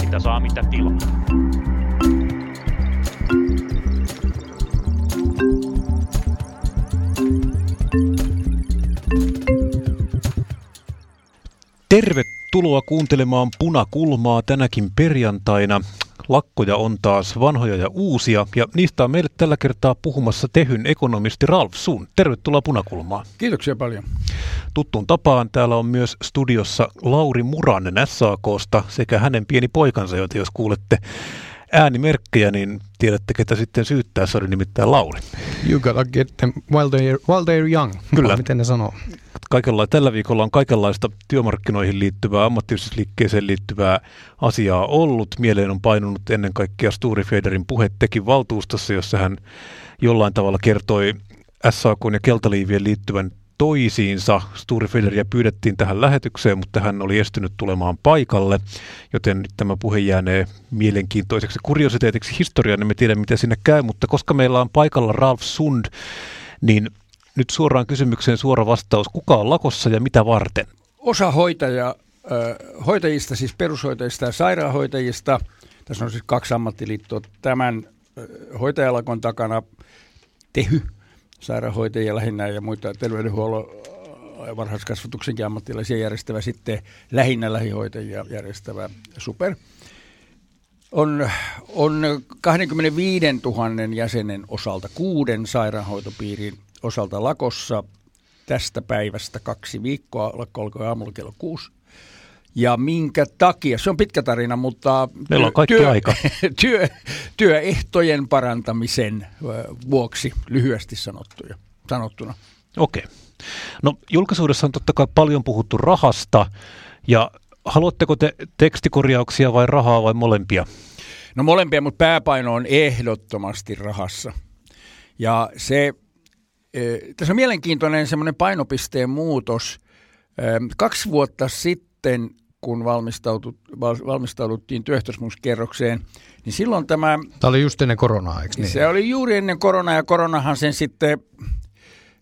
Mitä saa, mitä tilaa. Tervetuloa kuuntelemaan Punakulmaa tänäkin perjantaina. Lakkoja on taas vanhoja ja uusia, ja niistä on meille tällä kertaa puhumassa Tehyn ekonomisti Ralf Sun. Tervetuloa Punakulmaan. Kiitoksia paljon. Tuttuun tapaan täällä on myös studiossa Lauri Muranen SAKsta sekä hänen pieni poikansa, joita jos kuulette äänimerkkejä, niin tiedätte, ketä sitten syyttää. Se oli nimittäin Lauri. You gotta get them while they're, while they're young. Kyllä. Miten ne sanoo? Kaikella, tällä viikolla on kaikenlaista työmarkkinoihin liittyvää, ammattiyhdistysliikkeeseen liittyvää asiaa ollut. Mieleen on painunut ennen kaikkea Sturi Federin puhe teki valtuustossa, jossa hän jollain tavalla kertoi SAK ja Keltaliivien liittyvän toisiinsa. Sturi Federia pyydettiin tähän lähetykseen, mutta hän oli estynyt tulemaan paikalle, joten nyt tämä puhe jäänee mielenkiintoiseksi kuriositeetiksi historiaan, me tiedä mitä siinä käy, mutta koska meillä on paikalla Ralf Sund, niin nyt suoraan kysymykseen suora vastaus. Kuka on lakossa ja mitä varten? Osa hoitaja, hoitajista, siis perushoitajista ja sairaanhoitajista, tässä on siis kaksi ammattiliittoa, tämän hoitajalakon takana Tehy, sairaanhoitajia lähinnä ja muita terveydenhuollon ja varhaiskasvatuksenkin ammattilaisia järjestävä, sitten lähinnä lähihoitajia järjestävä Super. On, on 25 000 jäsenen osalta kuuden sairaanhoitopiirin osalta lakossa tästä päivästä kaksi viikkoa, lakko alkoi aamulla kello kuusi. Ja minkä takia, se on pitkä tarina, mutta Meillä on kaikki työ, aika. työ, työehtojen parantamisen vuoksi lyhyesti sanottuja, sanottuna. Okei. No julkisuudessa on totta kai paljon puhuttu rahasta ja haluatteko te tekstikorjauksia vai rahaa vai molempia? No molempia, mutta pääpaino on ehdottomasti rahassa. Ja se, tässä on mielenkiintoinen semmoinen painopisteen muutos. Kaksi vuotta sitten, kun valmistauduttiin työehtosopimuskerrokseen, niin silloin tämä... Tämä oli just ennen koronaa, eikö niin? Se oli juuri ennen koronaa ja koronahan sen sitten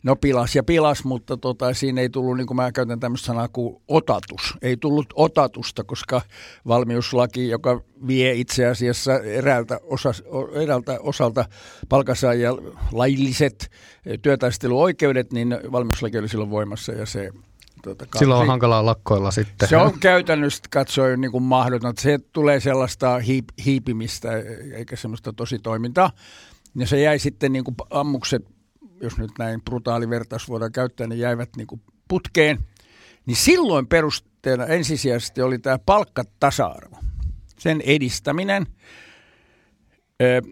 No pilas ja pilas, mutta tota, siinä ei tullut, niin kuin mä käytän tämmöistä sanaa kuin otatus. Ei tullut otatusta, koska valmiuslaki, joka vie itse asiassa eräältä, osa, eräältä osalta palkansaajia lailliset työtaisteluoikeudet, niin valmiuslaki oli silloin voimassa ja se Tuota, Silloin on hankalaa lakkoilla sitten. Se on käytännössä katsoen niin kuin mahdoton. Se tulee sellaista hiip, hiipimistä eikä semmoista tosi toimintaa. Ja se jäi sitten niin kuin ammukset jos nyt näin brutaali vertaus voidaan käyttää, ne jäivät niin kuin putkeen, niin silloin perusteena ensisijaisesti oli tämä palkkatasa-arvo, sen edistäminen.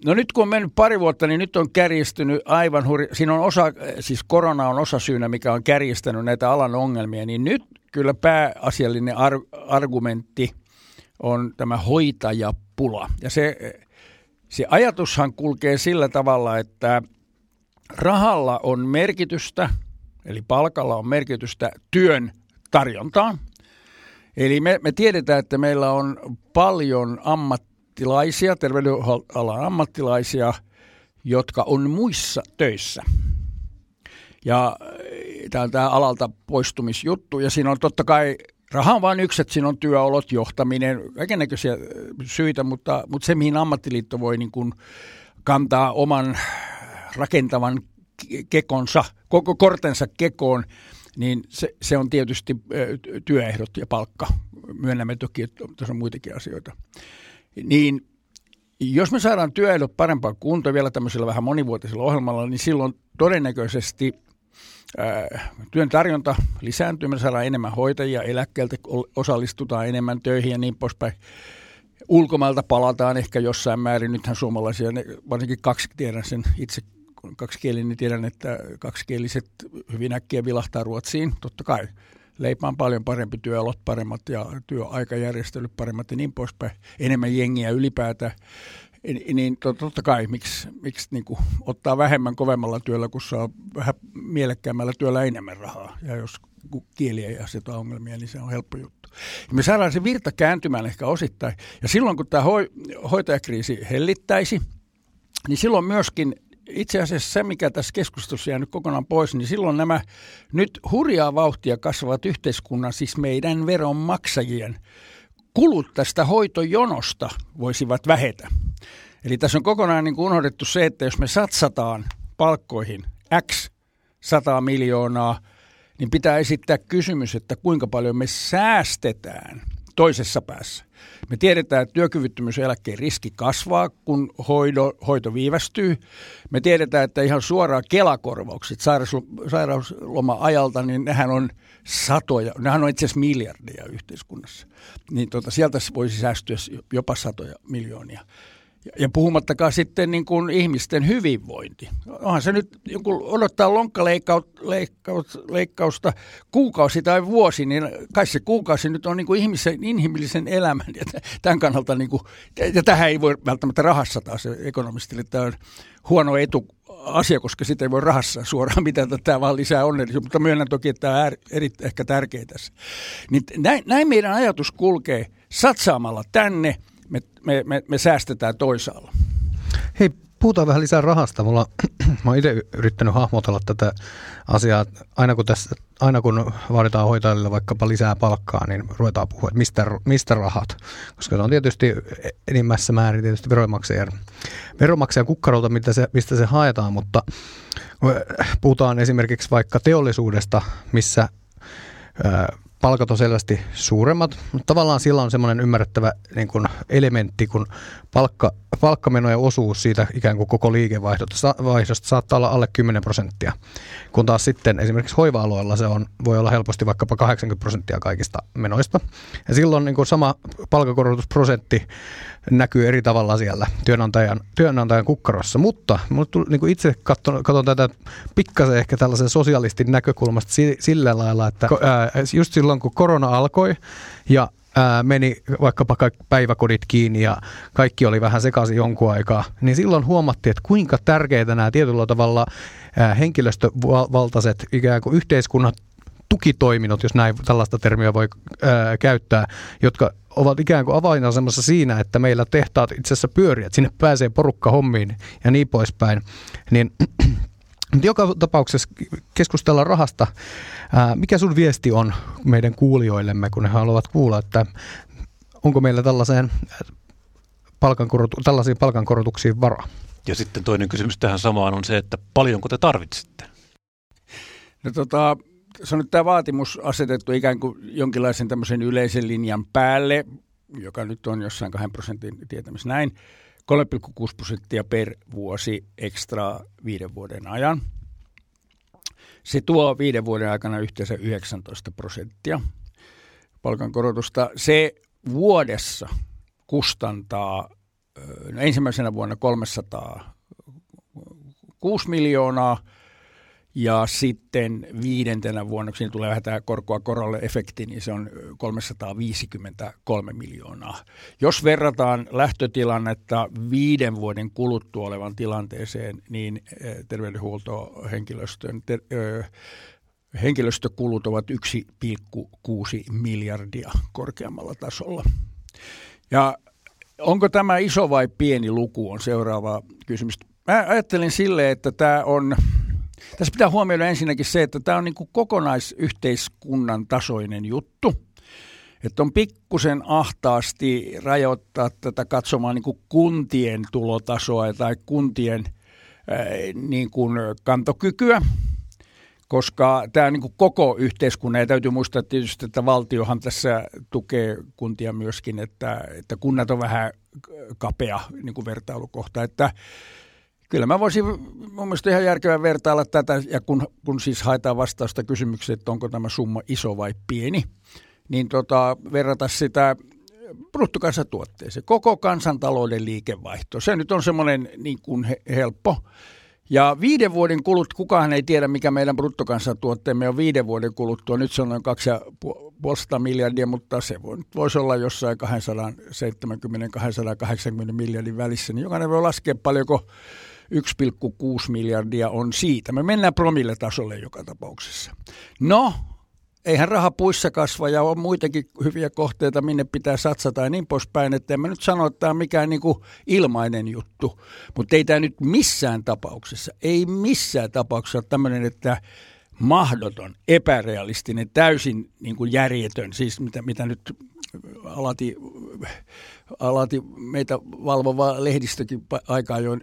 No nyt kun on mennyt pari vuotta, niin nyt on kärjistynyt aivan hurja. Siinä on osa, siis korona on osa syynä, mikä on kärjistänyt näitä alan ongelmia, niin nyt kyllä pääasiallinen ar- argumentti on tämä hoitajapula. Ja se, se ajatushan kulkee sillä tavalla, että – rahalla on merkitystä, eli palkalla on merkitystä työn tarjontaan. Eli me, me tiedetään, että meillä on paljon ammattilaisia, terveydenalan ammattilaisia, jotka on muissa töissä. Ja eh, tämä on tämä alalta poistumisjuttu, ja siinä on totta kai Raha on vain yksi, että siinä on työolot, johtaminen, kaikenlaisia eh, syitä, mutta, mutta se, mihin ammattiliitto voi niin kuin kantaa oman rakentavan kekonsa, koko kortensa kekoon, niin se, se on tietysti työehdot ja palkka. Myönnämme toki, että tässä on muitakin asioita. Niin jos me saadaan työehdot parempaan kuntoon vielä tämmöisellä vähän monivuotisella ohjelmalla, niin silloin todennäköisesti ää, työn tarjonta lisääntyy, me saadaan enemmän hoitajia, eläkkeeltä osallistutaan enemmän töihin ja niin poispäin. Ulkomailta palataan ehkä jossain määrin. Nythän suomalaisia, varsinkin kaksi tiedän sen itse kaksikielinen, niin tiedän, että kaksikieliset hyvin äkkiä vilahtaa Ruotsiin. Totta kai leipä on paljon parempi, työolot paremmat ja työaikajärjestelyt paremmat ja niin poispäin. Enemmän jengiä ylipäätään. Niin totta kai, miksi, miksi niin kuin ottaa vähemmän kovemmalla työllä, kun saa vähän mielekkäämmällä työllä enemmän rahaa. Ja jos kieli ei aseta ongelmia, niin se on helppo juttu. Ja me saadaan se virta kääntymään ehkä osittain. Ja silloin, kun tämä hoitajakriisi hellittäisi, niin silloin myöskin itse asiassa se, mikä tässä keskustelussa jäänyt kokonaan pois, niin silloin nämä nyt hurjaa vauhtia kasvavat yhteiskunnan, siis meidän veronmaksajien kulut tästä hoitojonosta voisivat vähetä. Eli tässä on kokonaan niin kuin unohdettu se, että jos me satsataan palkkoihin X 100 miljoonaa, niin pitää esittää kysymys, että kuinka paljon me säästetään toisessa päässä. Me tiedetään, että työkyvyttömyyseläkkeen riski kasvaa, kun hoido, hoito viivästyy. Me tiedetään, että ihan suoraan kelakorvaukset sairausloma-ajalta, niin nehän on satoja, nehän on itse asiassa miljardeja yhteiskunnassa. Niin tota, sieltä voisi säästyä jopa satoja miljoonia. Ja puhumattakaan sitten niin kuin ihmisten hyvinvointi. Onhan se nyt, kun odottaa lonkkaleikkausta kuukausi tai vuosi, niin kai se kuukausi nyt on niin kuin ihmisen inhimillisen elämän. Ja tämän kannalta, niin kuin, ja tähän ei voi välttämättä rahassa taas ekonomistille, tämä on huono etu asia, koska sitä ei voi rahassa suoraan mitata, tämä vaan lisää onnellisuutta, mutta myönnän toki, että tämä on eri, ehkä tärkeä tässä. Niin näin, näin meidän ajatus kulkee satsaamalla tänne – me, me, me, me säästetään toisaalla. Hei, puhutaan vähän lisää rahasta. Mulla, mä oon itse yrittänyt hahmotella tätä asiaa. Aina kun, tässä, aina kun vaaditaan hoitajille vaikkapa lisää palkkaa, niin ruvetaan puhua, että mistä, mistä rahat. Koska se on tietysti enimmässä määrin tietysti veronmaksajan, veronmaksajan kukkarolta, mistä se, mistä se haetaan, mutta puhutaan esimerkiksi vaikka teollisuudesta, missä palkat on selvästi suuremmat, mutta tavallaan sillä on semmoinen ymmärrettävä niin kuin elementti, kun palkka, palkkamenojen osuus siitä ikään kuin koko liikevaihdosta saattaa olla alle 10 prosenttia, kun taas sitten esimerkiksi hoiva-alueella se on, voi olla helposti vaikkapa 80 prosenttia kaikista menoista. Ja silloin niin kuin sama palkakorotusprosentti näkyy eri tavalla siellä työnantajan, työnantajan kukkarossa. Mutta niin kuin itse katson, katson tätä pikkasen ehkä tällaisen sosialistin näkökulmasta sillä lailla, että just silloin kun korona alkoi ja meni vaikkapa päiväkodit kiinni ja kaikki oli vähän sekaisin jonkun aikaa, niin silloin huomattiin, että kuinka tärkeitä nämä tietyllä tavalla henkilöstövaltaiset ikään kuin yhteiskunnat tukitoiminnot, jos näin tällaista termiä voi ää, käyttää, jotka ovat ikään kuin avainasemassa siinä, että meillä tehtaat itse asiassa pyörii, että sinne pääsee porukka hommiin ja niin poispäin. Niin joka tapauksessa keskustellaan rahasta. Ää, mikä sun viesti on meidän kuulijoillemme, kun he haluavat kuulla, että onko meillä tällaiseen palkankorotu- tällaisiin palkankorotuksiin varaa? Ja sitten toinen kysymys tähän samaan on se, että paljonko te tarvitsette? No tota, se on nyt tämä vaatimus asetettu ikään kuin jonkinlaisen tämmöisen yleisen linjan päälle, joka nyt on jossain 2 prosentin tietämis näin, 3,6 prosenttia per vuosi ekstraa viiden vuoden ajan. Se tuo viiden vuoden aikana yhteensä 19 prosenttia palkankorotusta. Se vuodessa kustantaa no ensimmäisenä vuonna 306 miljoonaa – ja sitten viidentenä vuonna, kun siinä tulee vähän tämä korkoa korolle efekti, niin se on 353 miljoonaa. Jos verrataan lähtötilannetta viiden vuoden kuluttua olevan tilanteeseen, niin terveydenhuoltohenkilöstön ter, ö, henkilöstökulut ovat 1,6 miljardia korkeammalla tasolla. Ja onko tämä iso vai pieni luku on seuraava kysymys. Mä ajattelin sille, että tämä on tässä pitää huomioida ensinnäkin se, että tämä on niin kuin kokonaisyhteiskunnan tasoinen juttu. Että on pikkusen ahtaasti rajoittaa tätä katsomaan niin kuin kuntien tulotasoa tai kuntien ää, niin kuin kantokykyä, koska tämä on niin kuin koko yhteiskunnan, ja täytyy muistaa tietysti, että valtiohan tässä tukee kuntia myöskin, että, että kunnat on vähän kapea niin kuin vertailukohta, että Kyllä mä voisin mun mielestä ihan järkevän vertailla tätä, ja kun, kun siis haetaan vastausta kysymykseen, että onko tämä summa iso vai pieni, niin tota, verrata sitä bruttokansantuotteeseen, koko kansantalouden liikevaihto. Se nyt on semmoinen niin kuin he, helppo. Ja viiden vuoden kulut, kukaan ei tiedä, mikä meidän bruttokansantuotteemme on viiden vuoden kuluttua. Nyt se on noin 2,5 miljardia, mutta se voi, voisi olla jossain 270-280 miljardin välissä. Niin jokainen voi laskea paljonko 1,6 miljardia on siitä. Me mennään promille tasolle joka tapauksessa. No, eihän raha puissa kasva ja on muitakin hyviä kohteita, minne pitää satsata ja niin poispäin. Että en mä nyt sano, että tämä on mikään niin ilmainen juttu, mutta ei tämä nyt missään tapauksessa, ei missään tapauksessa ole tämmöinen, että mahdoton, epärealistinen, täysin niin kuin järjetön, siis mitä, mitä nyt alati, alati meitä valvova lehdistökin aika ajoin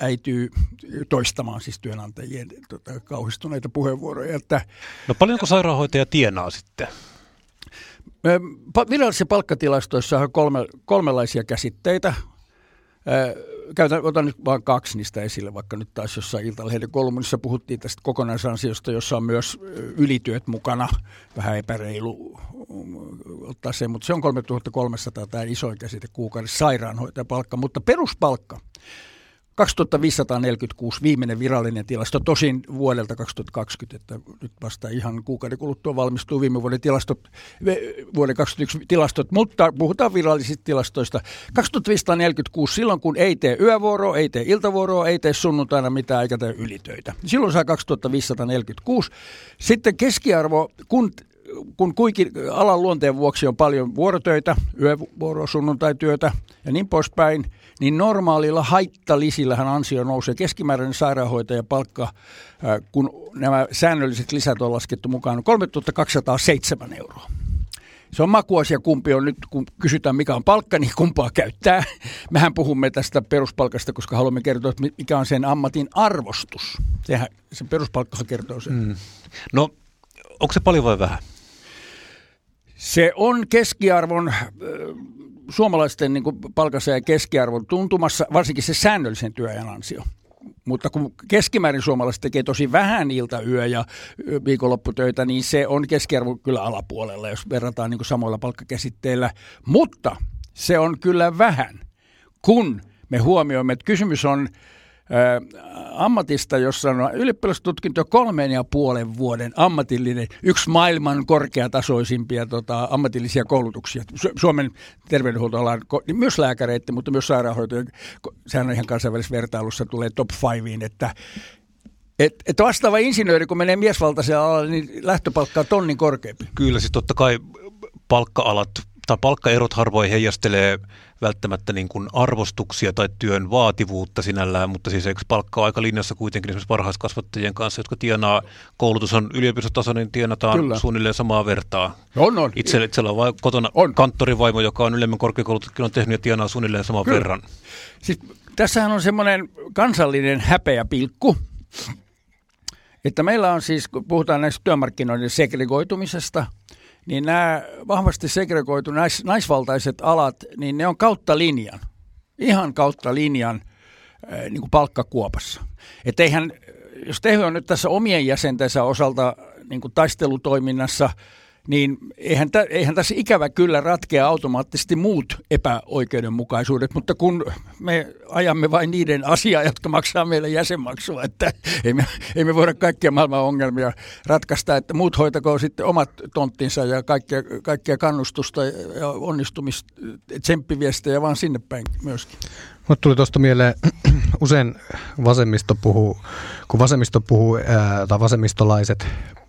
äityy toistamaan siis työnantajien tota, kauhistuneita puheenvuoroja. Että, no paljonko sairaanhoitaja tienaa sitten? Virallisissa palkkatilastoissa on kolme, kolmenlaisia käsitteitä. Käytän, otan nyt vain kaksi niistä esille, vaikka nyt taas jossain Iltalehden kolumnissa puhuttiin tästä kokonaisansiosta, jossa on myös ylityöt mukana. Vähän epäreilu ottaa se, mutta se on 3300 tämä isoin käsite kuukaudessa sairaanhoitajapalkka, mutta peruspalkka 2546 viimeinen virallinen tilasto, tosin vuodelta 2020, että nyt vasta ihan kuukauden kuluttua valmistuu viime vuoden tilastot, vuoden 2021 tilastot, mutta puhutaan virallisista tilastoista. 2546 silloin, kun ei tee yövuoroa, ei tee iltavuoroa, ei tee sunnuntaina mitään eikä tee ylitöitä. Silloin saa 2546. Sitten keskiarvo, kun kun kuikin alan luonteen vuoksi on paljon vuorotöitä, yövuoro, sunnuntaityötä ja niin poispäin, niin normaalilla haittalisillähän ansio nousee. Keskimääräinen sairaanhoitaja palkka, kun nämä säännölliset lisät on laskettu mukaan, on 3207 euroa. Se on makuasia, kumpi on nyt, kun kysytään mikä on palkka, niin kumpaa käyttää. Mehän puhumme tästä peruspalkasta, koska haluamme kertoa, mikä on sen ammatin arvostus. Sehän, se peruspalkka kertoo sen. Mm. No, onko se paljon vai vähän? Se on keskiarvon, suomalaisten niin ja keskiarvon tuntumassa, varsinkin se säännöllisen työajan ansio. Mutta kun keskimäärin suomalaiset tekee tosi vähän ilta, yö ja viikonlopputöitä, niin se on keskiarvo kyllä alapuolella, jos verrataan niin samoilla palkkakäsitteillä. Mutta se on kyllä vähän, kun me huomioimme, että kysymys on ammatista, jossa on ylioppilastutkinto kolmeen ja puolen vuoden ammatillinen, yksi maailman korkeatasoisimpia tota, ammatillisia koulutuksia. Suomen terveydenhuoltoalan, niin myös lääkäreitä, mutta myös sairaanhoitoja, sehän on ihan kansainvälisessä vertailussa, tulee top 5, että et, et vastaava insinööri, kun menee miesvaltaiselle alalle, niin lähtöpalkka on tonnin korkeampi. Kyllä, siis totta kai palkka-alat tai palkkaerot harvoin heijastelee välttämättä niin kuin arvostuksia tai työn vaativuutta sinällään, mutta siis eikö palkka on aika linjassa kuitenkin esimerkiksi varhaiskasvattajien kanssa, jotka tienaa, koulutus on yliopistotasoinen, niin tienataan Kyllä. suunnilleen samaa vertaa. On, on. Itse, itsellä on vain kotona on. kanttorivaimo, joka on ylemmän korkeakoulututkin on tehnyt ja tienaa suunnilleen saman Kyllä. verran. Siis, tässähän on semmoinen kansallinen häpeä pilkku, että meillä on siis, kun puhutaan näistä työmarkkinoiden segregoitumisesta – niin nämä vahvasti segregoitu nais, naisvaltaiset alat, niin ne on kautta linjan, ihan kautta linjan äh, niin kuin palkkakuopassa. Että eihän, jos Tehy on nyt tässä omien jäsentensä osalta niin kuin taistelutoiminnassa – niin eihän, tä, eihän tässä ikävä kyllä ratkea automaattisesti muut epäoikeudenmukaisuudet, mutta kun me ajamme vain niiden asiaa, jotka maksaa meille jäsenmaksua, että ei me, ei me voida kaikkia maailman ongelmia ratkaista, että muut hoitakoon sitten omat tonttinsa ja kaikkea, kaikkea kannustusta ja onnistumista, tsemppiviestejä vaan sinne päin myöskin. Mutta tuli tuosta mieleen, usein vasemmisto puhuu, kun vasemmisto puhuu, ää, tai vasemmistolaiset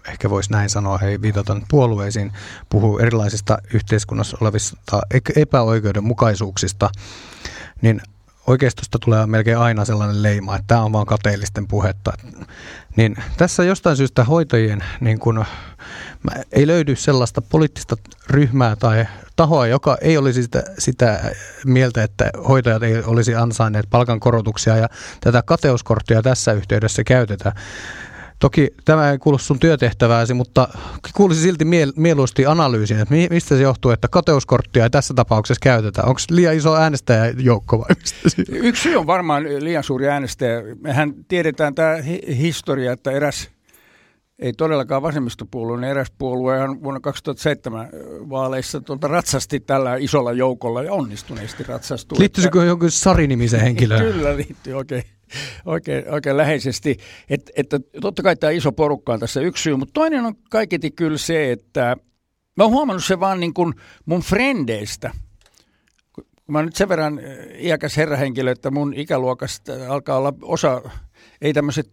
ehkä voisi näin sanoa, he viitataan puolueisiin, puhuu erilaisista yhteiskunnassa olevista epäoikeudenmukaisuuksista, niin oikeistosta tulee melkein aina sellainen leima, että tämä on vaan kateellisten puhetta. Niin tässä jostain syystä hoitajien niin kun, ei löydy sellaista poliittista ryhmää tai tahoa, joka ei olisi sitä, sitä mieltä, että hoitajat ei olisi ansainneet palkankorotuksia ja tätä kateuskorttia tässä yhteydessä käytetään. Toki tämä ei kuulu sun työtehtävääsi, mutta kuulisi silti miel- mieluusti analyysin, että mistä se johtuu, että kateuskorttia ei tässä tapauksessa käytetä. Onko liian iso äänestäjäjoukko vai mistä Yksi syy on varmaan liian suuri äänestäjä. Mehän tiedetään tämä hi- historia, että eräs ei todellakaan vasemmistopuolue, niin eräs puolue vuonna 2007 vaaleissa tuolta ratsasti tällä isolla joukolla ja onnistuneesti ratsastui. Liittyisikö jonkun Sari-nimisen henkilöön? Kyllä liittyy oikein, oikein, oikein läheisesti. Et, että totta kai tämä iso porukka on tässä yksi syy, mutta toinen on kaiketi kyllä se, että mä oon huomannut se vaan niin kuin mun frendeistä. Mä oon nyt sen verran iäkäs herrahenkilö, että mun ikäluokasta alkaa olla osa, ei tämmöiset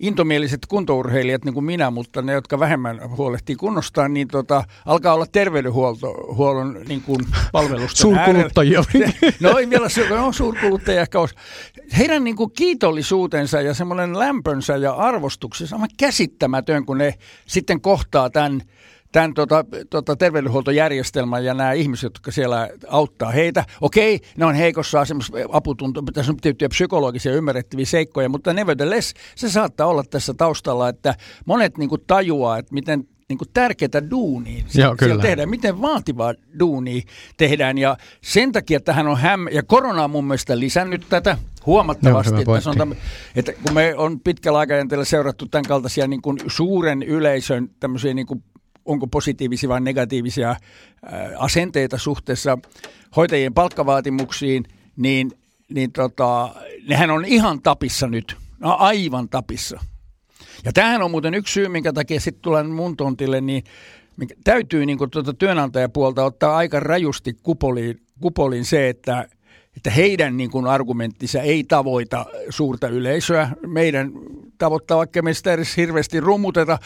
intomieliset kuntourheilijat niin kuin minä, mutta ne, jotka vähemmän huolehtii kunnostaan, niin tota, alkaa olla terveydenhuollon niin kuin palvelusten Suurkuluttajia. no ei vielä no, suurkuluttajia ehkä olisi. Heidän niin kuin kiitollisuutensa ja semmoinen lämpönsä ja arvostuksensa on käsittämätön, kun ne sitten kohtaa tämän tämän tota, tota, terveydenhuoltojärjestelmän ja nämä ihmiset, jotka siellä auttaa heitä. Okei, ne on heikossa asemassa, aputunto, tässä on tiettyjä psykologisia ymmärrettäviä seikkoja, mutta nevertheless se saattaa olla tässä taustalla, että monet niin kuin, tajuaa, että miten niin kuin tärkeää duunia Joo, kyllä. tehdään, miten vaativaa duunia tehdään. Ja sen takia tähän on häm... Ja korona on mun mielestä lisännyt tätä huomattavasti. Joo, että, sanotaan, että kun me on pitkällä aikajänteellä seurattu tämän kaltaisia niin kuin suuren yleisön tämmöisiä niin kuin onko positiivisia vai negatiivisia asenteita suhteessa hoitajien palkkavaatimuksiin, niin, niin tota, nehän on ihan tapissa nyt. No aivan tapissa. Ja tämähän on muuten yksi syy, minkä takia sitten tulen mun tontille, niin täytyy niin tuota työnantajapuolta ottaa aika rajusti kupoliin, kupoliin se, että – että heidän niin kuin argumenttinsa ei tavoita suurta yleisöä. Meidän tavoittaa, vaikka me sitä edes hirveästi rummuteta.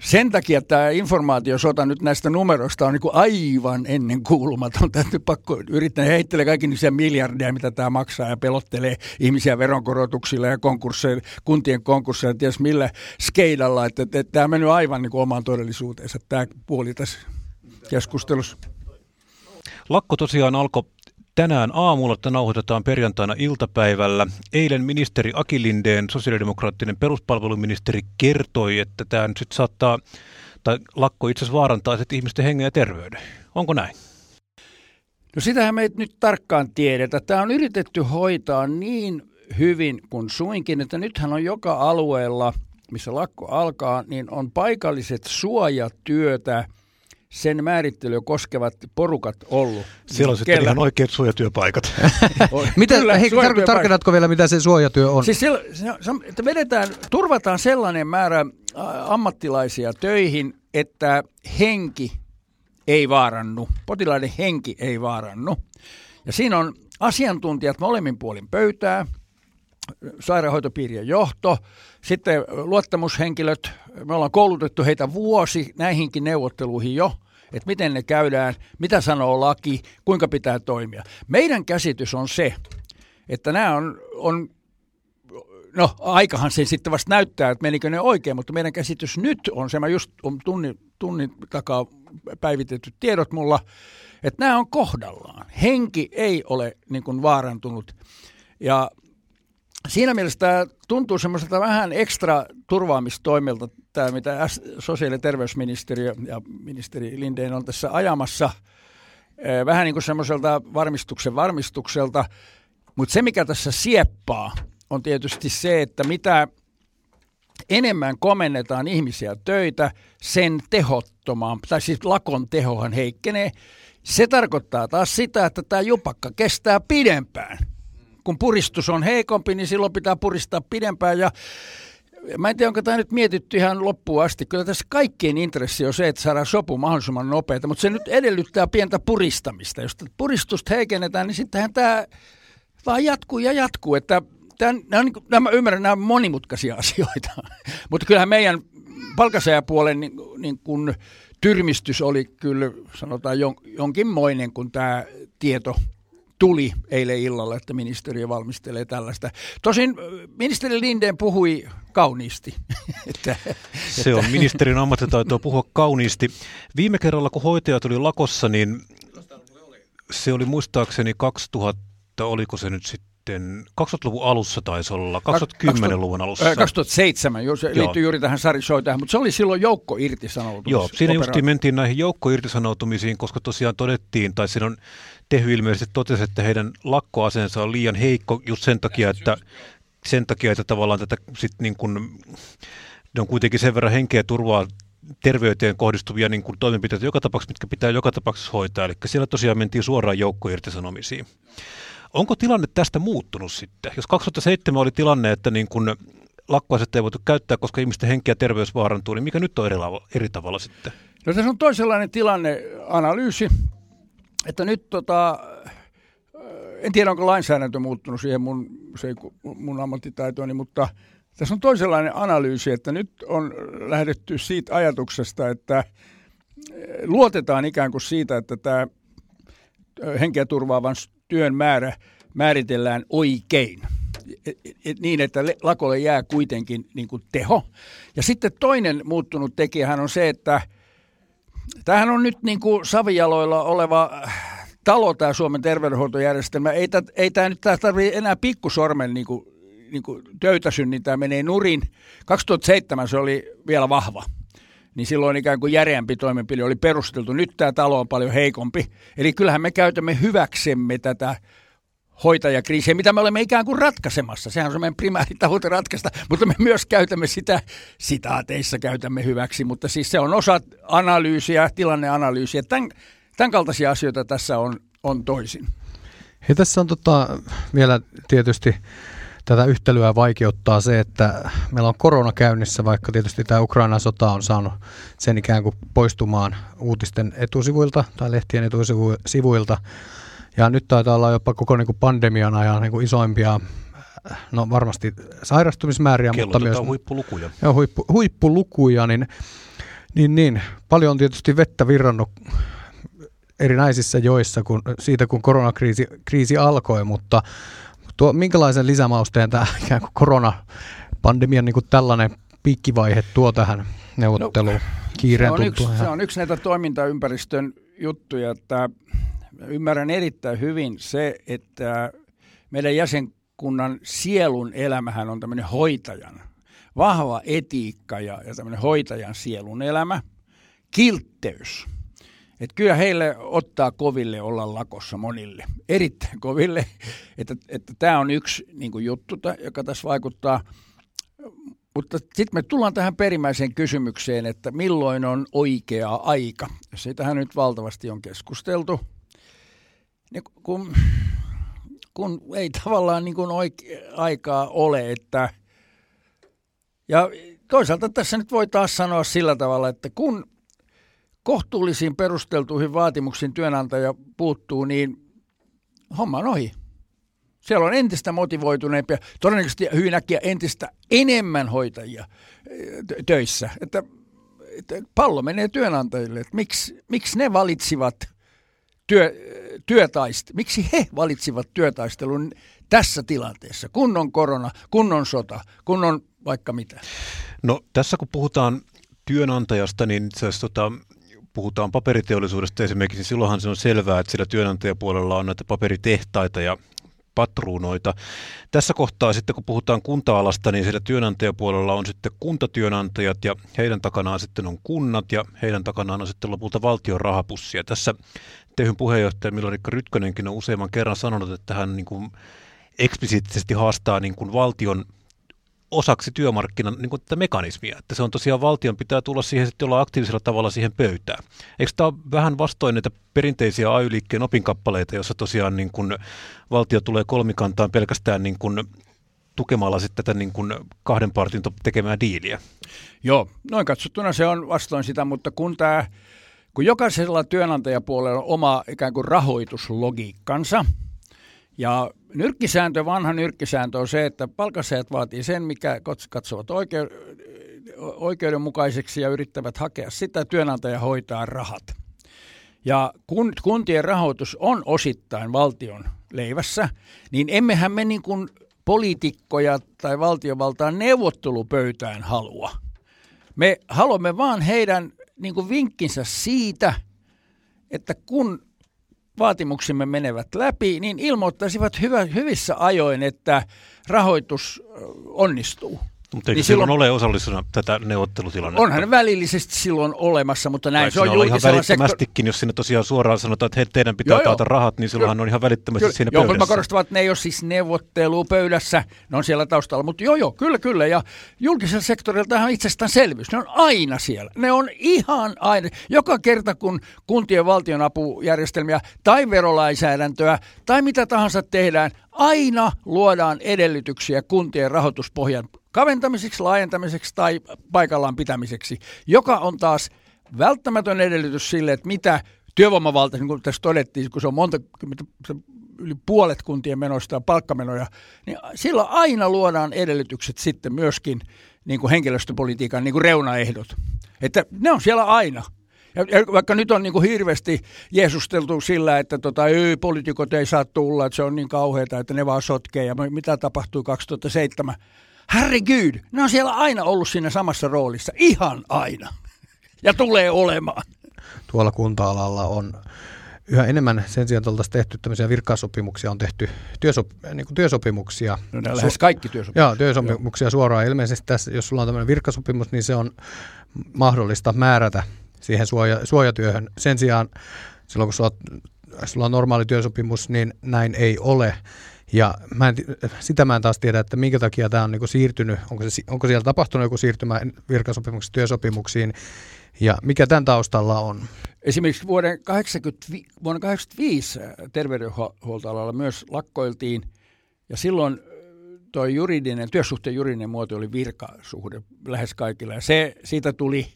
Sen takia tämä informaatiosota nyt näistä numeroista on niin aivan ennen kuulumaton. Täytyy pakko yrittää heittelee kaikki niitä miljardeja, mitä tämä maksaa ja pelottelee ihmisiä veronkorotuksilla ja konkursseilla, kuntien konkursseilla, ties millä skeidalla. Että, että, että tämä on mennyt aivan niin omaan todellisuuteensa, tämä puoli tässä keskustelussa. Lakko tosiaan alkoi tänään aamulla, että nauhoitetaan perjantaina iltapäivällä. Eilen ministeri Aki Lindeen, sosiaalidemokraattinen peruspalveluministeri, kertoi, että tämä nyt sit saattaa, tai lakko itse asiassa vaarantaa sitten ihmisten hengen ja terveyden. Onko näin? No sitähän me ei nyt tarkkaan tiedetä. Tämä on yritetty hoitaa niin hyvin kuin suinkin, että nythän on joka alueella, missä lakko alkaa, niin on paikalliset suojatyötä – sen määrittelyä koskevat porukat ollut. Siellä on sitten ihan oikeat suojatyöpaikat. mitä, Kyllä, hei, tar- tarkennatko vielä, mitä se suojatyö on? Siis siellä, se, se, että vedetään, turvataan sellainen määrä ammattilaisia töihin, että henki ei vaarannu, potilaiden henki ei vaarannu. Ja siinä on asiantuntijat molemmin puolin pöytää, sairaanhoitopiirien johto, sitten luottamushenkilöt, me ollaan koulutettu heitä vuosi näihinkin neuvotteluihin jo, että miten ne käydään, mitä sanoo laki, kuinka pitää toimia. Meidän käsitys on se, että nämä on, on no aikahan se sitten vasta näyttää, että menikö ne oikein, mutta meidän käsitys nyt on se, mä just on tunnin, tunnin takaa päivitetyt tiedot mulla, että nämä on kohdallaan. Henki ei ole niin kuin vaarantunut. Ja siinä mielessä tämä tuntuu semmoiselta vähän ekstra turvaamistoimilta, tämä mitä sosiaali- ja terveysministeriö ja ministeri Lindeen on tässä ajamassa, vähän niin kuin semmoiselta varmistuksen varmistukselta, mutta se mikä tässä sieppaa on tietysti se, että mitä enemmän komennetaan ihmisiä töitä, sen tehottomaan, tai siis lakon tehohan heikkenee. Se tarkoittaa taas sitä, että tämä jupakka kestää pidempään kun puristus on heikompi, niin silloin pitää puristaa pidempään ja Mä en tiedä, onko tämä nyt mietitty ihan loppuun asti. Kyllä tässä kaikkien intressi on se, että saadaan sopu mahdollisimman nopeita, mutta se nyt edellyttää pientä puristamista. Jos puristusta heikennetään, niin sittenhän tämä vaan jatkuu ja jatkuu. Että tämän, nämä, on, nämä, mä ymmärrän, nämä monimutkaisia asioita. mutta kyllähän meidän palkansaajapuolen niin, niin kun tyrmistys oli kyllä sanotaan jonkinmoinen, kun tämä tieto tuli eilen illalla, että ministeriö valmistelee tällaista. Tosin ministeri Lindeen puhui kauniisti. että, Se on ministerin ammattitaitoa puhua kauniisti. Viime kerralla, kun hoitaja tuli lakossa, niin se oli muistaakseni 2000, oliko se nyt sitten sitten 2000-luvun alussa taisi olla, 2010-luvun alussa. 2007, se liittyy juuri tähän Sari tähän, mutta se oli silloin joukko irtisanoutumisiin. Joo, siinä just mentiin näihin joukko irtisanoutumisiin, koska tosiaan todettiin, tai siinä on Tehy ilmeisesti totesi, että heidän lakkoaseensa on liian heikko just sen takia, että, sen takia, että tavallaan tätä sit niin kuin, ne on kuitenkin sen verran henkeä turvaa terveyteen kohdistuvia niin kuin toimenpiteitä joka tapauksessa, mitkä pitää joka tapauksessa hoitaa. Eli siellä tosiaan mentiin suoraan joukkoirtisanomisiin. Onko tilanne tästä muuttunut sitten? Jos 2007 oli tilanne, että niin kun lakkoasetta ei voitu käyttää, koska ihmisten henki ja terveys vaarantuu, niin mikä nyt on eri, eri tavalla sitten? No tässä on toisenlainen tilanneanalyysi, että nyt tota, en tiedä onko lainsäädäntö muuttunut siihen mun, se mun ammattitaitooni, mutta Tässä on toisenlainen analyysi, että nyt on lähdetty siitä ajatuksesta, että luotetaan ikään kuin siitä, että tämä henkeä turvaavan työn määrä määritellään oikein. Et, et, niin, että lakolle jää kuitenkin niin kuin teho. Ja sitten toinen muuttunut tekijähän on se, että tämähän on nyt niin kuin savijaloilla oleva talo tämä Suomen terveydenhuoltojärjestelmä. Ei, tämä, ei tämä nyt tarvitse enää pikkusormen niin kuin, niin kuin töytäsyn, niin tämä menee nurin. 2007 se oli vielä vahva niin silloin ikään kuin järeämpi toimenpide oli perusteltu. Nyt tämä talo on paljon heikompi. Eli kyllähän me käytämme hyväksemme tätä hoitajakriisiä, mitä me olemme ikään kuin ratkaisemassa. Sehän on meidän primääritavoite ratkaista, mutta me myös käytämme sitä, sitaateissa käytämme hyväksi, mutta siis se on osa analyysiä, tilanneanalyysiä. Tämän, tämän kaltaisia asioita tässä on, on toisin. Hei, tässä on tota, vielä tietysti tätä yhtälöä vaikeuttaa se, että meillä on korona käynnissä, vaikka tietysti tämä Ukrainan sota on saanut sen ikään kuin poistumaan uutisten etusivuilta tai lehtien etusivuilta. Ja nyt taitaa olla jopa koko niin kuin pandemian ajan niin kuin isoimpia no varmasti sairastumismääriä, mutta myös huippulukuja. Joo, huippu, huippulukuja, niin, niin, niin, paljon on tietysti vettä virrannut erinäisissä joissa kun, siitä, kun koronakriisi kriisi alkoi, mutta Tuo, minkälaisen lisämausteen tämä ikään kuin koronapandemian niin kuin tällainen piikkivaihe tuo tähän neuvotteluun? No, kiireen se on, yksi, se on yksi näitä toimintaympäristön juttuja, että ymmärrän erittäin hyvin se, että meidän jäsenkunnan sielun elämähän on tämmöinen hoitajan, vahva etiikka ja, ja tämmöinen hoitajan sielun elämä, kiltteys – että kyllä heille ottaa koville olla lakossa monille, erittäin koville. Että, tämä on yksi niin juttu, joka tässä vaikuttaa. Mutta sitten me tullaan tähän perimmäiseen kysymykseen, että milloin on oikea aika. Siitähän nyt valtavasti on keskusteltu. Niin kun, kun ei tavallaan niin kuin oikea aikaa ole, että ja toisaalta tässä nyt voi taas sanoa sillä tavalla, että kun kohtuullisiin perusteltuihin vaatimuksiin työnantaja puuttuu, niin homma on ohi. Siellä on entistä motivoituneempia, todennäköisesti hyvin äkkiä entistä enemmän hoitajia töissä. Että, että pallo menee työnantajille. Että miksi, miksi ne valitsivat työ, työtaist, miksi he valitsivat työtaistelun tässä tilanteessa, kun on korona, kun on sota, kun on vaikka mitä? No tässä kun puhutaan työnantajasta, niin itse asiassa tota, puhutaan paperiteollisuudesta esimerkiksi, niin silloinhan se on selvää, että sillä työnantajapuolella on näitä paperitehtaita ja patruunoita. Tässä kohtaa sitten, kun puhutaan kunta-alasta, niin siellä työnantajapuolella on sitten kuntatyönantajat ja heidän takanaan sitten on kunnat ja heidän takanaan on sitten lopulta valtion rahapussia. Tässä Tehyn puheenjohtaja Milorikka Rytkönenkin on useamman kerran sanonut, että hän niin kuin eksplisiittisesti haastaa niin kuin valtion osaksi työmarkkinan niin kuin tätä mekanismia, että se on tosiaan valtion pitää tulla siihen sitten olla aktiivisella tavalla siihen pöytään. Eikö tämä ole vähän vastoin näitä perinteisiä AY-liikkeen opinkappaleita, jossa tosiaan niin kuin valtio tulee kolmikantaan pelkästään niin kuin tukemalla sitten tätä niin kuin kahden partin tekemää diiliä? Joo, noin katsottuna se on vastoin sitä, mutta kun tämä kun jokaisella työnantajapuolella on oma ikään kuin rahoituslogiikkansa, ja nyrkkisääntö, vanha nyrkkisääntö on se, että palkansaajat vaatii sen, mikä katsovat oikeudenmukaiseksi ja yrittävät hakea sitä, työnantaja hoitaa rahat. Ja kun kuntien rahoitus on osittain valtion leivässä, niin emmehän me niin kuin poliitikkoja tai valtiovaltaa neuvottelupöytään halua. Me haluamme vaan heidän niin kuin vinkkinsä siitä, että kun vaatimuksimme menevät läpi, niin ilmoittaisivat hyvä, hyvissä ajoin, että rahoitus onnistuu. Mutta eikö niin silloin, silloin ole osallisena tätä neuvottelutilannetta? Onhan välillisesti silloin olemassa, mutta näin se on ihan välittömästikin, sektor... jos sinne tosiaan suoraan sanotaan, että he, teidän pitää joo, taata joo. rahat, niin silloinhan on ihan välittömästi kyllä, siinä joo, pöydässä. Joo, mä korostan, että ne ei ole siis neuvottelupöydässä, ne on siellä taustalla, mutta joo, joo, kyllä, kyllä. Ja julkisella sektorilla tähän on itsestäänselvyys, ne on aina siellä. Ne on ihan aina. Joka kerta, kun kuntien valtionapujärjestelmiä tai verolainsäädäntöä tai mitä tahansa tehdään, aina luodaan edellytyksiä kuntien rahoituspohjan kaventamiseksi, laajentamiseksi tai paikallaan pitämiseksi, joka on taas välttämätön edellytys sille, että mitä työvoimavalta, niin kuin tässä todettiin, kun se on monta, se yli puolet kuntien menoista on palkkamenoja, niin silloin aina luodaan edellytykset sitten myöskin niin kuin henkilöstöpolitiikan niin kuin reunaehdot. Että ne on siellä aina. Ja, ja vaikka nyt on niin kuin hirveästi jeesusteltu sillä, että tota, ei, poliitikot ei saa tulla, että se on niin kauheata, että ne vaan sotkee. Ja mitä tapahtui 2007? Herregud, ne on siellä aina ollut siinä samassa roolissa. Ihan aina. Ja tulee olemaan. Tuolla kunta-alalla on yhä enemmän sen sijaan, että oltaisiin tehty tämmöisiä virkasopimuksia, on tehty työsop, niin kuin työsopimuksia. No ne lähes kaikki työsopimuksia. Joo, työsopimuksia Joo. suoraan. Ilmeisesti tässä, jos sulla on tämmöinen virkasopimus, niin se on mahdollista määrätä siihen suoja, suojatyöhön. Sen sijaan silloin, kun sulla, sulla on normaali työsopimus, niin näin ei ole. Ja mä en, sitä mä en taas tiedä, että minkä takia tämä on niin siirtynyt, onko, se, onko siellä tapahtunut joku siirtymä virkasopimuksista työsopimuksiin, ja mikä tämän taustalla on? Esimerkiksi vuoden 80, vuonna 1985 terveydenhuoltoalalla myös lakkoiltiin, ja silloin tuo juridinen, työsuhteen juridinen muoto oli virkasuhde lähes kaikilla. Ja se, siitä tuli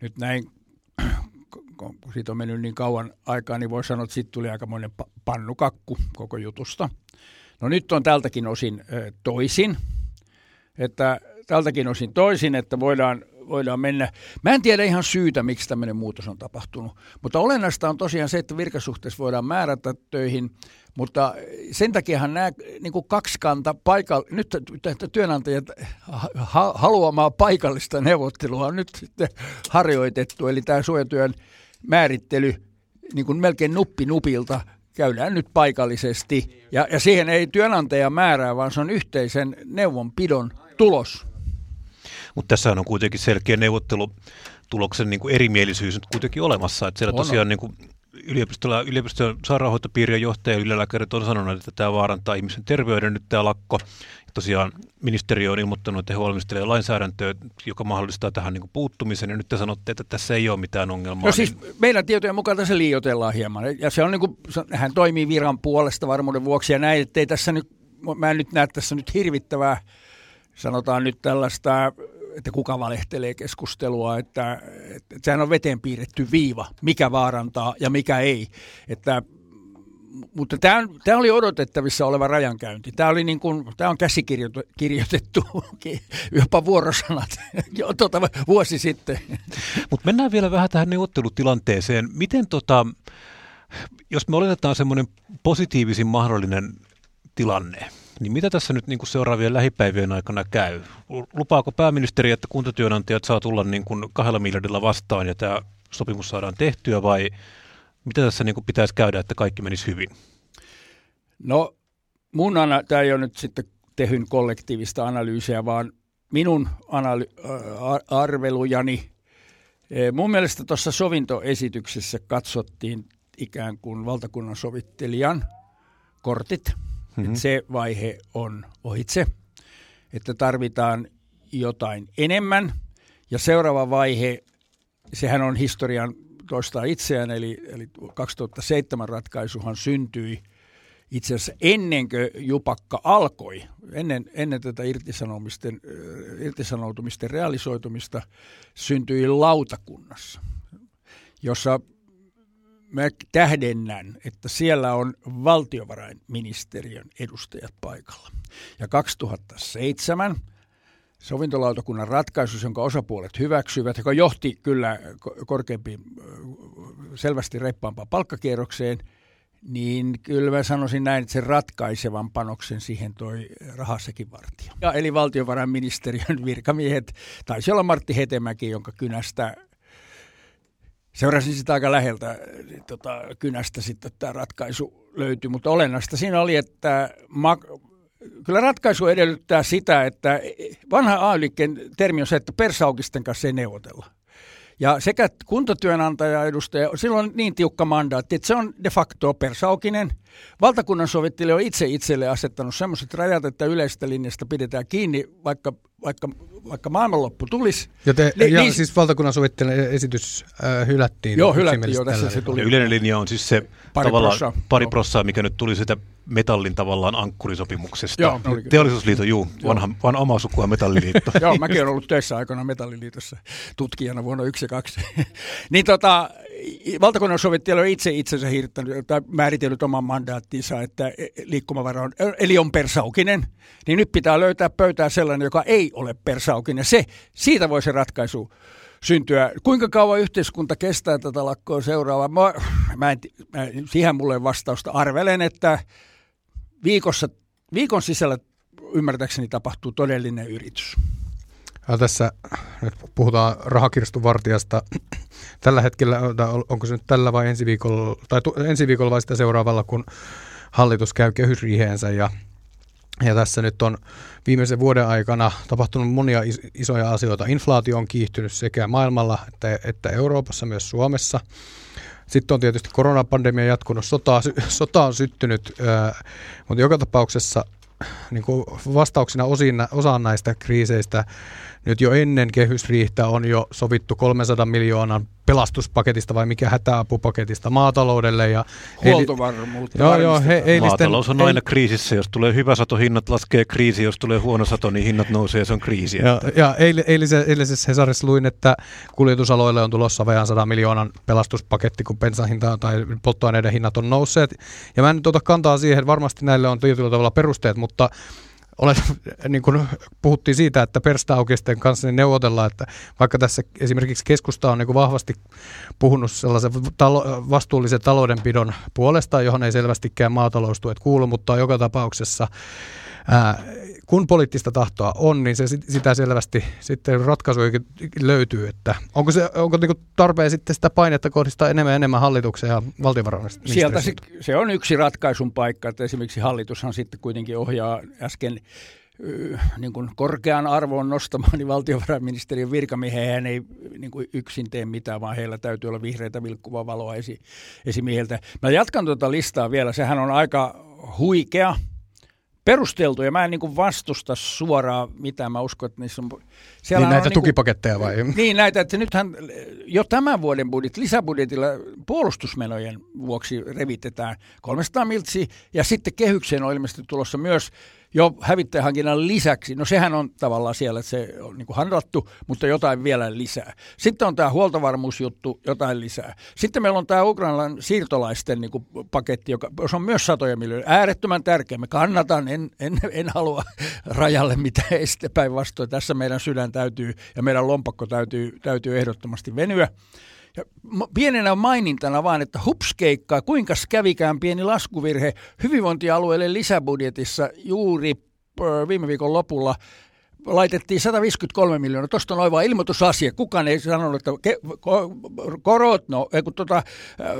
nyt näin, kun siitä on mennyt niin kauan aikaa, niin voi sanoa, että siitä tuli aikamoinen pannukakku koko jutusta. No nyt on tältäkin osin toisin, että tältäkin osin toisin, että voidaan voidaan mennä. Mä en tiedä ihan syytä, miksi tämmöinen muutos on tapahtunut, mutta olennaista on tosiaan se, että virkasuhteessa voidaan määrätä töihin, mutta sen takiahan nämä niin kuin kanta paikalla, nyt työnantajat haluamaa paikallista neuvottelua on nyt sitten harjoitettu, eli tämä suojatyön määrittely niin kuin melkein nuppi nupilta käydään nyt paikallisesti. Ja, ja siihen ei työnantaja määrää, vaan se on yhteisen neuvonpidon tulos. Mutta tässä on kuitenkin selkeä neuvottelutuloksen niin kuin erimielisyys nyt kuitenkin olemassa. Että siellä on, tosiaan niin kuin yliopistolla, yliopiston sairaanhoitopiirien johtaja ja ylilääkärit on sanonut, että tämä vaarantaa ihmisen terveyden nyt tämä lakko. Ja tosiaan ministeriö on ilmoittanut, että he valmistelevat lainsäädäntöä, joka mahdollistaa tähän niin kuin puuttumisen. Ja nyt te sanotte, että tässä ei ole mitään ongelmaa. No siis niin... meidän tietojen mukaan tässä liioitellaan hieman. Ja se on niin kuin, hän toimii viran puolesta varmuuden vuoksi ja näin, että ei tässä nyt, mä en nyt näe tässä nyt hirvittävää, sanotaan nyt tällaista että kuka valehtelee keskustelua, että, että sehän on veteen piirretty viiva, mikä vaarantaa ja mikä ei. Että, mutta tämä, tämä oli odotettavissa oleva rajankäynti. Tämä, oli niin kuin, tämä on käsikirjoitettu, jopa vuorosanat, jo tuota, vuosi sitten. Mutta mennään vielä vähän tähän neuvottelutilanteeseen. Miten tota, jos me oletetaan semmoinen positiivisin mahdollinen tilanne – niin mitä tässä nyt niin kuin seuraavien lähipäivien aikana käy? Lupaako pääministeri, että kuntatyönantajat saa tulla niin kuin kahdella miljardilla vastaan ja tämä sopimus saadaan tehtyä vai mitä tässä niin kuin pitäisi käydä, että kaikki menisi hyvin? No mun ana- tämä ei ole nyt sitten tehyn kollektiivista analyysiä, vaan minun analy- arvelujani. E, mun mielestä tuossa sovintoesityksessä katsottiin ikään kuin valtakunnan sovittelijan kortit – Mm-hmm. se vaihe on ohitse, että tarvitaan jotain enemmän. Ja seuraava vaihe, sehän on historian toistaa itseään, eli, eli 2007 ratkaisuhan syntyi itse asiassa ennen kuin jupakka alkoi, ennen, ennen tätä irtisanomisten, irtisanoutumisten realisoitumista, syntyi lautakunnassa, jossa mä tähdennän, että siellä on valtiovarainministeriön edustajat paikalla. Ja 2007 sovintolautakunnan ratkaisu, jonka osapuolet hyväksyivät, joka johti kyllä korkeampiin, selvästi reippaampaan palkkakierrokseen, niin kyllä mä sanoisin näin, että se ratkaisevan panoksen siihen toi rahassakin vartija. Ja eli valtiovarainministeriön virkamiehet, taisi olla Martti Hetemäki, jonka kynästä seurasin sitä aika läheltä tota, kynästä sitten tämä ratkaisu löytyi, mutta olennaista siinä oli, että ma- kyllä ratkaisu edellyttää sitä, että vanha ay termi on se, että persaukisten kanssa ei neuvotella. Ja sekä kuntatyönantaja edustaja, silloin on niin tiukka mandaatti, että se on de facto persaukinen. Valtakunnan sovittelija on itse itselle asettanut sellaiset rajat, että yleistä linjasta pidetään kiinni, vaikka, vaikka, vaikka maailmanloppu tulisi. Ja, te, Li, ja niin, siis valtakunnan sovittelijan esitys äh, hylättiin. Joo, hylättiin jo, tässä se tuli. Ja yleinen linja on siis se pari prossaa, pari prossaa, mikä nyt tuli sitä metallin tavallaan ankkurisopimuksesta. Joo, Teollisuusliitto, juu, vanha, vanha oma sukua metalliliitto. Joo, mäkin olen ollut töissä aikana metalliliitossa tutkijana vuonna yksi ja kaksi. niin tota, valtakunnan sovittaja on itse itsensä hirttänyt tai määritellyt oman mandaattinsa, että e, liikkumavara on, eli on persaukinen, niin nyt pitää löytää pöytää sellainen, joka ei ole persaukinen. Se, siitä voi se ratkaisu syntyä. Kuinka kauan yhteiskunta kestää tätä lakkoa seuraavaa? Mä, mä en, mä, siihen mulle vastausta arvelen, että viikossa, viikon sisällä ymmärtääkseni tapahtuu todellinen yritys. Ja tässä nyt puhutaan rahakirstuvartijasta. Tällä hetkellä, onko se nyt tällä vai ensi viikolla, tai ensi viikolla vai sitä seuraavalla, kun hallitus käy kehysriiheensä ja ja tässä nyt on viimeisen vuoden aikana tapahtunut monia isoja asioita. Inflaatio on kiihtynyt sekä maailmalla että, että Euroopassa, myös Suomessa. Sitten on tietysti koronapandemia jatkunut, sota, sota on syttynyt, mutta joka tapauksessa niin kuin vastauksena osin, osaan näistä kriiseistä nyt jo ennen kehysriihtä on jo sovittu 300 miljoonan pelastuspaketista vai mikä hätäapupaketista maataloudelle. Ja Huoltovarmuutta. Joo, joo, he, eilisten, Maatalous on aina kriisissä. Jos tulee hyvä sato, hinnat laskee kriisi. Jos tulee huono sato, niin hinnat nousee ja se on kriisi. Ja, ja eilisessä, eilisessä Hesarissa luin, että kuljetusaloille on tulossa vajaan 100 miljoonan pelastuspaketti, kun bensahinta tai polttoaineiden hinnat on nousseet. Ja mä en nyt ota kantaa siihen, varmasti näille on tietyllä tavalla perusteet, mutta olen, niin kuin puhuttiin siitä, että perstaukisten kanssa niin neuvotellaan, että vaikka tässä esimerkiksi keskusta on niin kuin vahvasti puhunut sellaisen talo, vastuullisen taloudenpidon puolesta, johon ei selvästikään maataloustuet kuulu, mutta joka tapauksessa ää, kun poliittista tahtoa on, niin se sitä selvästi sitten ratkaisu löytyy, että onko, se, onko niin tarpeen sitten sitä painetta kohdistaa enemmän ja enemmän hallitukseen ja valtiovarainministeriöön? Sieltä se, se on yksi ratkaisun paikka, että esimerkiksi hallitushan sitten kuitenkin ohjaa äsken niin kuin korkean arvoon nostamaan, niin valtiovarainministeriön virkamiehen ei niin kuin yksin tee mitään, vaan heillä täytyy olla vihreitä vilkkuvaa valoa esi, esimieheltä. Mä jatkan tuota listaa vielä. Sehän on aika huikea perusteltu, ja mä en niin kuin vastusta suoraan mitään. Mä uskon, että niissä on... Siellä niin näitä on tukipaketteja vai? Niin, niin näitä, että nythän jo tämän vuoden budjet, lisäbudjetilla puolustusmenojen vuoksi revitetään 300 miltsiä, ja sitten kehykseen on ilmeisesti tulossa myös jo hävittäjähankinnan lisäksi, no sehän on tavallaan siellä, että se on niin kuin handlattu, mutta jotain vielä lisää. Sitten on tämä huoltovarmuusjuttu, jotain lisää. Sitten meillä on tämä Ukrainan siirtolaisten niin kuin paketti, joka on myös satoja miljoonaa. Äärettömän tärkeä. Me kannatan, en, en, en halua rajalle mitään este päinvastoin. Tässä meidän sydän täytyy ja meidän lompakko täytyy, täytyy ehdottomasti venyä. Ja pienenä mainintana vaan, että hupskeikkaa, kuinka kävikään pieni laskuvirhe hyvinvointialueelle lisäbudjetissa juuri viime viikon lopulla laitettiin 153 miljoonaa. Tuosta on oiva ilmoitusasia. Kukaan ei sanonut, että ke- korot no, kun tota,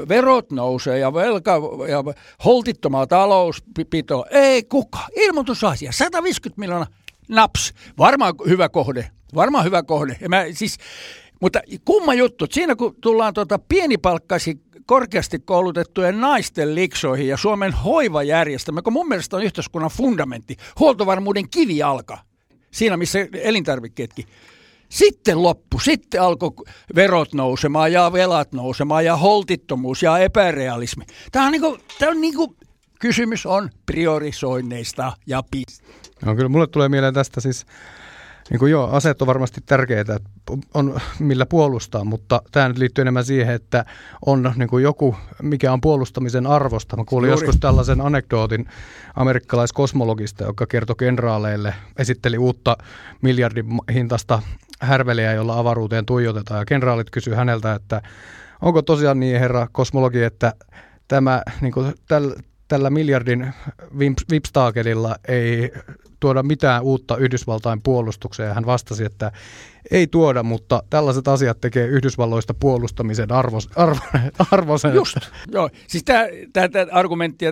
verot nousee ja velka ja holtittomaa talouspito. Ei kuka. Ilmoitusasia. 150 miljoonaa. Naps. Varmaan hyvä kohde. Varmaan hyvä kohde. Ja mä, siis, mutta kumma juttu, siinä kun tullaan tuota pienipalkkaisiin korkeasti koulutettujen naisten liksoihin ja Suomen hoivajärjestelmä, kun mun mielestä on yhteiskunnan fundamentti, huoltovarmuuden kivijalka, siinä missä elintarvikkeetkin. Sitten loppu, sitten alkoi verot nousemaan ja velat nousemaan ja holtittomuus ja epärealismi. Tämä on, niinku, tämä on niinku, kysymys on priorisoinneista ja piste. No kyllä mulle tulee mieleen tästä siis niin kuin joo, aseet on varmasti tärkeitä, on millä puolustaa, mutta tämä nyt liittyy enemmän siihen, että on niin kuin joku, mikä on puolustamisen arvosta. Mä kuulin Juuri. joskus tällaisen anekdootin amerikkalaiskosmologista, joka kertoi kenraaleille, esitteli uutta miljardin hintasta härveliä, jolla avaruuteen tuijotetaan. Ja kenraalit kysyi häneltä, että onko tosiaan niin, herra kosmologi, että tämä, niin kuin, täl, tällä miljardin vipstaakelilla ei tuoda mitään uutta Yhdysvaltain puolustukseen. Hän vastasi, että ei tuoda, mutta tällaiset asiat tekee Yhdysvalloista puolustamisen arvos, arvo, arvoisen. Just, joo. Siis tämä argumentti,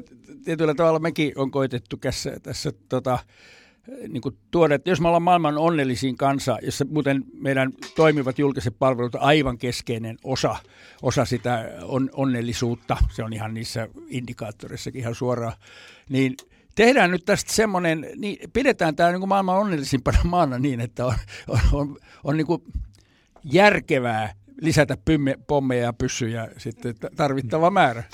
tietyllä tavalla mekin on koitettu tässä, tässä tota, niin kuin tuoda, että jos me ollaan maailman onnellisin kansa, jossa muuten meidän toimivat julkiset palvelut on aivan keskeinen osa, osa sitä on, onnellisuutta, se on ihan niissä indikaattoreissakin ihan suoraan, niin tehdään nyt tästä semmoinen, niin pidetään tämä niin kuin maailman onnellisimpana maana niin, että on, on, on, on niin kuin järkevää lisätä pymme, pommeja ja pyssyjä sitten tarvittava määrä.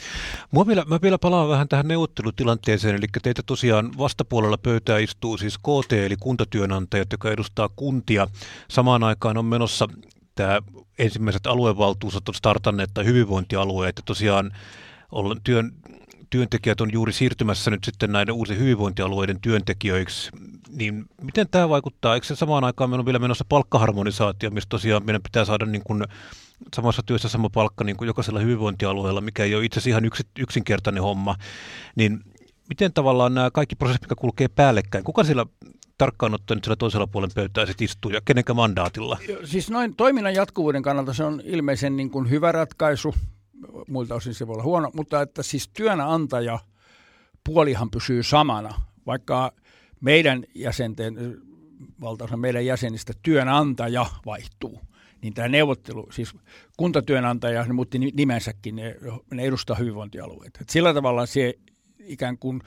Mua vielä, mä vielä palaan vähän tähän neuvottelutilanteeseen, eli teitä tosiaan vastapuolella pöytää istuu siis KT, eli kuntatyönantajat, joka edustaa kuntia. Samaan aikaan on menossa että ensimmäiset aluevaltuustot on startanneet tai hyvinvointialueet, ja tosiaan työn, työntekijät on juuri siirtymässä nyt sitten näiden uusien hyvinvointialueiden työntekijöiksi, niin miten tämä vaikuttaa? Eikö se samaan aikaan meillä on vielä menossa palkkaharmonisaatio, missä tosiaan meidän pitää saada niin kuin samassa työssä sama palkka niin kuin jokaisella hyvinvointialueella, mikä ei ole itse asiassa ihan yks, yksinkertainen homma, niin miten tavallaan nämä kaikki prosessit, mikä kulkee päällekkäin, kuka siellä tarkkaan ottaen siellä toisella puolen pöytää sitten istuu ja kenenkä mandaatilla? Siis noin toiminnan jatkuvuuden kannalta se on ilmeisen niin kuin hyvä ratkaisu, muilta osin se voi olla huono, mutta että siis työnantaja puolihan pysyy samana, vaikka meidän jäsenten, valtaosa meidän jäsenistä työnantaja vaihtuu niin tämä neuvottelu, siis kuntatyönantaja, ne muutti nimensäkin, ne, ne edustaa hyvinvointialueita. Et sillä tavalla se ikään kuin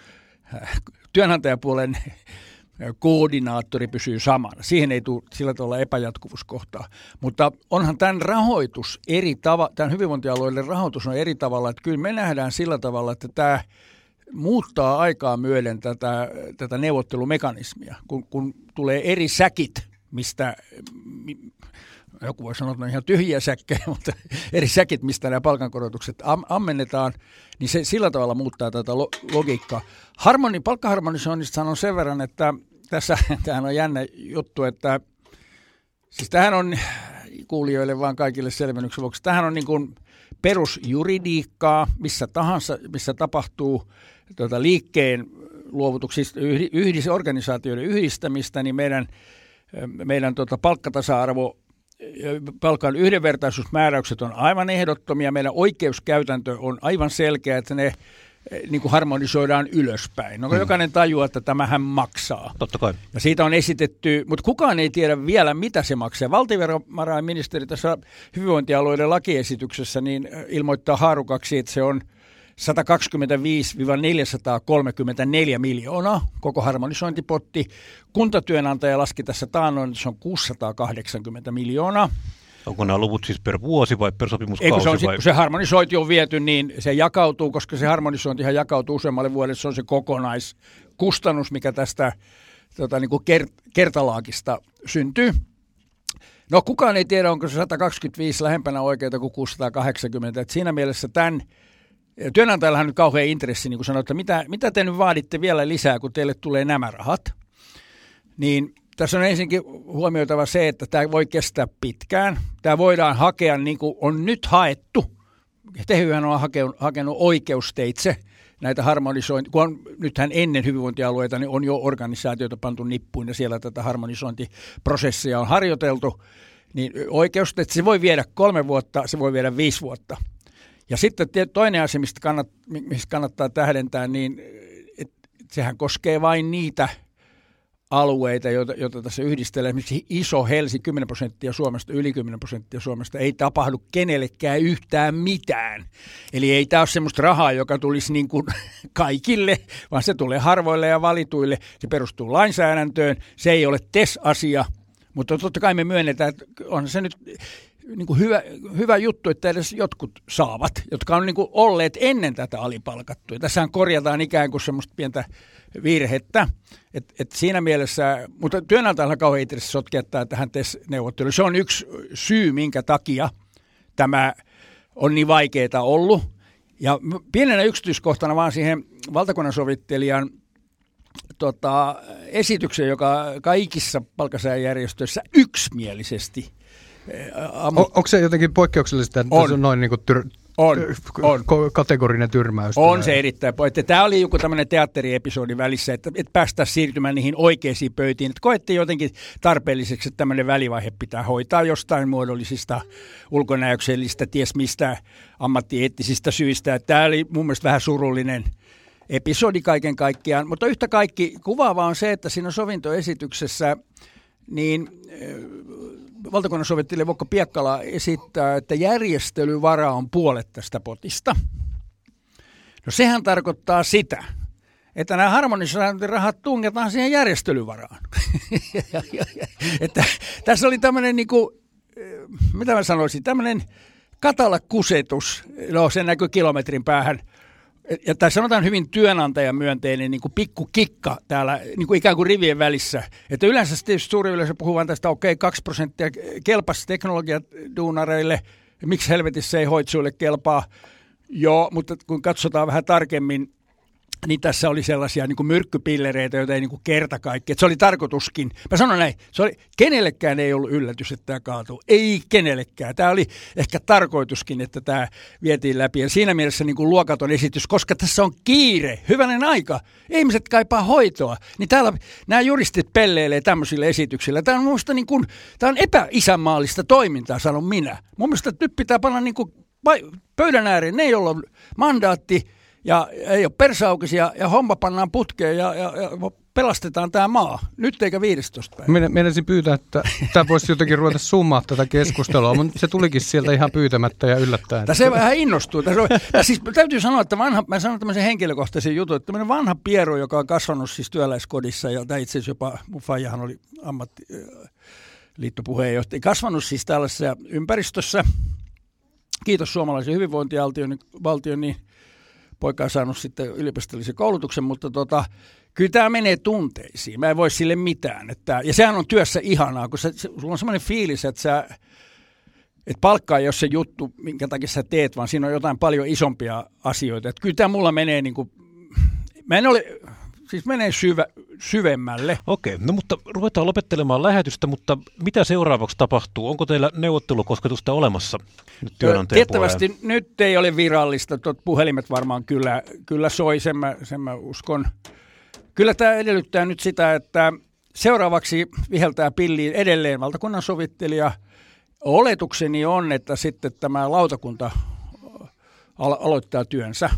äh, työnantajapuolen koordinaattori pysyy samana. Siihen ei tule sillä tavalla epäjatkuvuuskohtaa. Mutta onhan tämän rahoitus eri tavalla, tämän hyvinvointialueiden rahoitus on eri tavalla, että kyllä me nähdään sillä tavalla, että tämä muuttaa aikaa myöden tätä, tätä neuvottelumekanismia, kun, kun tulee eri säkit, mistä joku voi sanoa, että on ihan tyhjiä säkkejä, mutta eri säkit, mistä nämä palkankorotukset am- ammennetaan, niin se sillä tavalla muuttaa tätä lo- logiikkaa. Harmoni, palkkaharmonisoinnista sanon sen verran, että tässä tämähän on jännä juttu, että siis tähän on kuulijoille vaan kaikille selvennyksen vuoksi, tähän on niin kuin perusjuridiikkaa, missä tahansa, missä tapahtuu tuota, liikkeen luovutuksista, yhdis, organisaatioiden yhdistämistä, niin meidän, meidän tuota, palkkatasa-arvo palkan yhdenvertaisuusmääräykset on aivan ehdottomia. Meidän oikeuskäytäntö on aivan selkeä, että ne niin kuin harmonisoidaan ylöspäin. No, hmm. jokainen tajuaa, että tämähän maksaa. Totta kai. Ja siitä on esitetty, mutta kukaan ei tiedä vielä, mitä se maksaa. Valtiovarainministeri tässä hyvinvointialueiden lakiesityksessä niin eh, ilmoittaa haarukaksi, että se on – 125-434 miljoonaa koko harmonisointipotti. Kuntatyönantaja laski tässä taannoin, että se on 680 miljoonaa. Onko nämä luvut siis per vuosi vai per sopimuskausi? Eikö se, on, vai? kun se harmonisointi on viety, niin se jakautuu, koska se harmonisointihan jakautuu useammalle vuodelle. Se on se kokonaiskustannus, mikä tästä tota, niin kuin kert- kertalaakista syntyy. No kukaan ei tiedä, onko se 125 lähempänä oikeita kuin 680. Et siinä mielessä tämän Työnantajallahan on nyt kauhean intressi, niin kuin sanoin, että mitä, mitä te nyt vaaditte vielä lisää, kun teille tulee nämä rahat. Niin tässä on ensinnäkin huomioitava se, että tämä voi kestää pitkään. Tämä voidaan hakea niin kuin on nyt haettu. Tehyhän on hakenut, oikeusteitse näitä harmonisointi, kun on, nythän ennen hyvinvointialueita niin on jo organisaatioita pantu nippuun ja siellä tätä harmonisointiprosessia on harjoiteltu, niin oikeusteitse se voi viedä kolme vuotta, se voi viedä viisi vuotta. Ja sitten toinen asia, mistä, kannat, mistä kannattaa tähdentää, niin et, sehän koskee vain niitä alueita, joita, joita tässä yhdistellään. Esimerkiksi iso Helsi, 10 prosenttia Suomesta, yli 10 prosenttia Suomesta, ei tapahdu kenellekään yhtään mitään. Eli ei tämä ole semmoista rahaa, joka tulisi niin kuin kaikille, vaan se tulee harvoille ja valituille. Se perustuu lainsäädäntöön, se ei ole TES-asia, mutta totta kai me myönnetään, että on se nyt niin kuin hyvä, hyvä juttu, että edes jotkut saavat, jotka on niin kuin olleet ennen tätä alipalkattuja. Tässähän korjataan ikään kuin semmoista pientä virhettä. Et, et siinä mielessä, mutta työnantajalla kauhean itse sotkea tähän TES-neuvotteluun. Se on yksi syy, minkä takia tämä on niin vaikeaa ollut. Ja pienenä yksityiskohtana vaan siihen valtakunnan sovittelijan tota, esityksen, joka kaikissa palkansääjärjestöissä yksimielisesti Am- on, onko se jotenkin poikkeuksellista, että on. se on noin niin kuin tyr- on, on. kategorinen tyrmäys. On se erittäin. Että tämä oli joku tämmöinen teatteriepisodi välissä, että, että päästä siirtymään niihin oikeisiin pöytiin. Että koettiin jotenkin tarpeelliseksi, että tämmöinen välivaihe pitää hoitaa jostain muodollisista, ulkonäöksellistä, ties mistä ammattieettisistä syistä. Tämä oli mun mielestä vähän surullinen episodi kaiken kaikkiaan. Mutta yhtä kaikki kuvaava on se, että siinä sovintoesityksessä niin valtakunnan sovittelija Vokko Piekkala esittää, että järjestelyvara on puolet tästä potista. No sehän tarkoittaa sitä, että nämä harmonisointirahat tungetaan siihen järjestelyvaraan. että tässä oli tämmöinen, niin kuin, mitä mä sanoisin, tämmöinen katala kusetus, no se näkyy kilometrin päähän, ja tai sanotaan hyvin työnantajamyönteinen niin kuin pikku kikka täällä niin kuin ikään kuin rivien välissä. Että yleensä suuri yleisö puhuu vain tästä, okei, okay, 2 prosenttia kelpasi teknologiaduunareille, miksi helvetissä ei hoitsuille kelpaa. Joo, mutta kun katsotaan vähän tarkemmin, niin tässä oli sellaisia niin kuin myrkkypillereitä, joita ei niin kuin kerta kaikki. se oli tarkoituskin. Mä sanon näin, se oli, kenellekään ei ollut yllätys, että tämä kaatuu. Ei kenellekään. Tämä oli ehkä tarkoituskin, että tämä vietiin läpi. Ja siinä mielessä niin kuin luokaton esitys, koska tässä on kiire, hyvänen aika. Ihmiset kaipaa hoitoa. Niin täällä nämä juristit pelleilee tämmöisillä esityksillä. Tämä on mun niin kuin, tämä on epäisänmaallista toimintaa, sanon minä. Mun mielestä nyt pitää panna niin kuin pöydän ääreen ne, joilla on mandaatti – ja ei ole persaukisia ja homma pannaan putkeen ja, ja, ja pelastetaan tämä maa. Nyt eikä 15 päivä. Meinasin pyytää, että tämä voisi jotenkin ruveta summaa tätä keskustelua, mutta se tulikin sieltä ihan pyytämättä ja yllättäen. Tässä se vähän innostuu. Tässä on, siis täytyy sanoa, että vanha, mä sanon tämmöisen henkilökohtaisen jutun, että tämmöinen vanha Piero, joka on kasvanut siis työläiskodissa ja itse asiassa jopa mun faijahan oli ammatti, liittopuheenjohtaja, kasvanut siis tällaisessa ympäristössä, kiitos suomalaisen hyvinvointivaltion, valtion, niin poika on saanut sitten yliopistollisen koulutuksen, mutta tota, kyllä tämä menee tunteisiin. Mä en voi sille mitään. Että, ja sehän on työssä ihanaa, kun se, sulla on semmoinen fiilis, että sä, että palkka ei ole se juttu, minkä takia sä teet, vaan siinä on jotain paljon isompia asioita. Että kyllä tämä mulla menee niin kuin, mä en ole, siis menee syvä, syvemmälle. Okei, no mutta ruvetaan lopettelemaan lähetystä, mutta mitä seuraavaksi tapahtuu? Onko teillä neuvottelukosketusta olemassa nyt Tiettävästi puoleen? nyt ei ole virallista, Tot puhelimet varmaan kyllä, kyllä soi, sen mä, sen mä uskon. Kyllä tämä edellyttää nyt sitä, että seuraavaksi viheltää pilliin edelleen valtakunnan sovittelija. Oletukseni on, että sitten tämä lautakunta alo- aloittaa työnsä.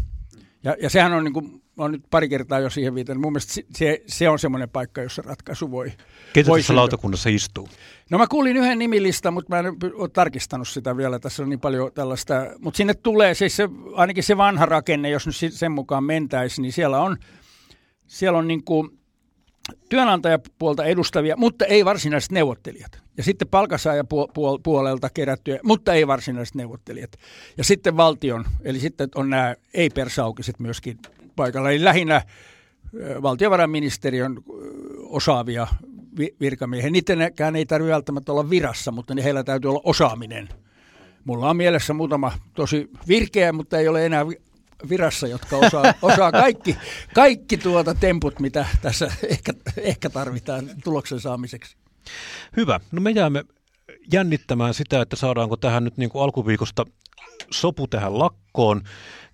Ja, ja sehän on niin kuin mä oon nyt pari kertaa jo siihen viitannut. Mun mielestä se, se on semmoinen paikka, jossa ratkaisu voi Ketä voi tässä lautakunnassa istuu? No mä kuulin yhden nimilista, mutta mä en ole tarkistanut sitä vielä. Tässä on niin paljon tällaista. Mutta sinne tulee siis se, ainakin se vanha rakenne, jos nyt sen mukaan mentäisi, niin siellä on, siellä on niin kuin työnantajapuolta edustavia, mutta ei varsinaiset neuvottelijat. Ja sitten palkansaajapuolelta kerättyjä, mutta ei varsinaiset neuvottelijat. Ja sitten valtion, eli sitten on nämä ei-persaukiset myöskin paikalla. Eli lähinnä valtiovarainministeriön osaavia virkamiehiä. Niidenkään ei tarvitse välttämättä olla virassa, mutta heillä täytyy olla osaaminen. Mulla on mielessä muutama tosi virkeä, mutta ei ole enää virassa, jotka osaa, osaa kaikki, kaikki tuota temput, mitä tässä ehkä, ehkä tarvitaan tuloksen saamiseksi. Hyvä. No me jäämme jännittämään sitä, että saadaanko tähän nyt niin kuin alkuviikosta sopu tähän lakkoon.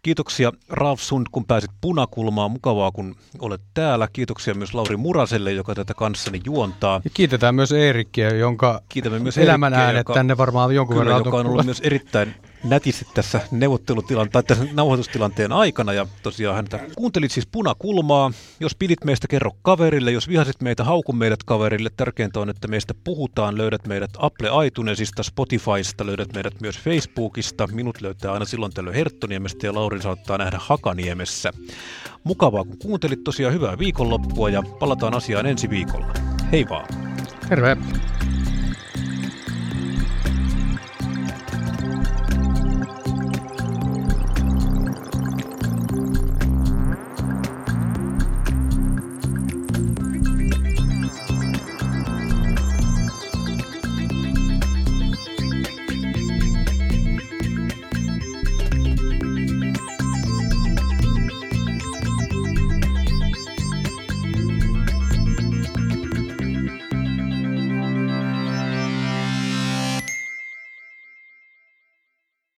Kiitoksia Ralf Sund, kun pääsit punakulmaan. Mukavaa, kun olet täällä. Kiitoksia myös Lauri Muraselle, joka tätä kanssani juontaa. Ja kiitetään myös Eerikkiä, jonka Kiitämme myös elämän äänet joka, tänne varmaan jonkun kyllä, verran joka on ollut myös erittäin nätisti tässä neuvottelutilan tai tässä nauhoitustilanteen aikana ja tosiaan häntä kuuntelit siis punakulmaa. Jos pidit meistä, kerro kaverille. Jos vihasit meitä, hauku meidät kaverille. Tärkeintä on, että meistä puhutaan. Löydät meidät Apple iTunesista, Spotifysta, löydät meidät myös Facebookista. Minut löytää aina silloin tällöin Herttoniemestä ja Laurin saattaa nähdä Hakaniemessä. Mukavaa kun kuuntelit tosiaan hyvää viikonloppua ja palataan asiaan ensi viikolla. Hei vaan! Terve!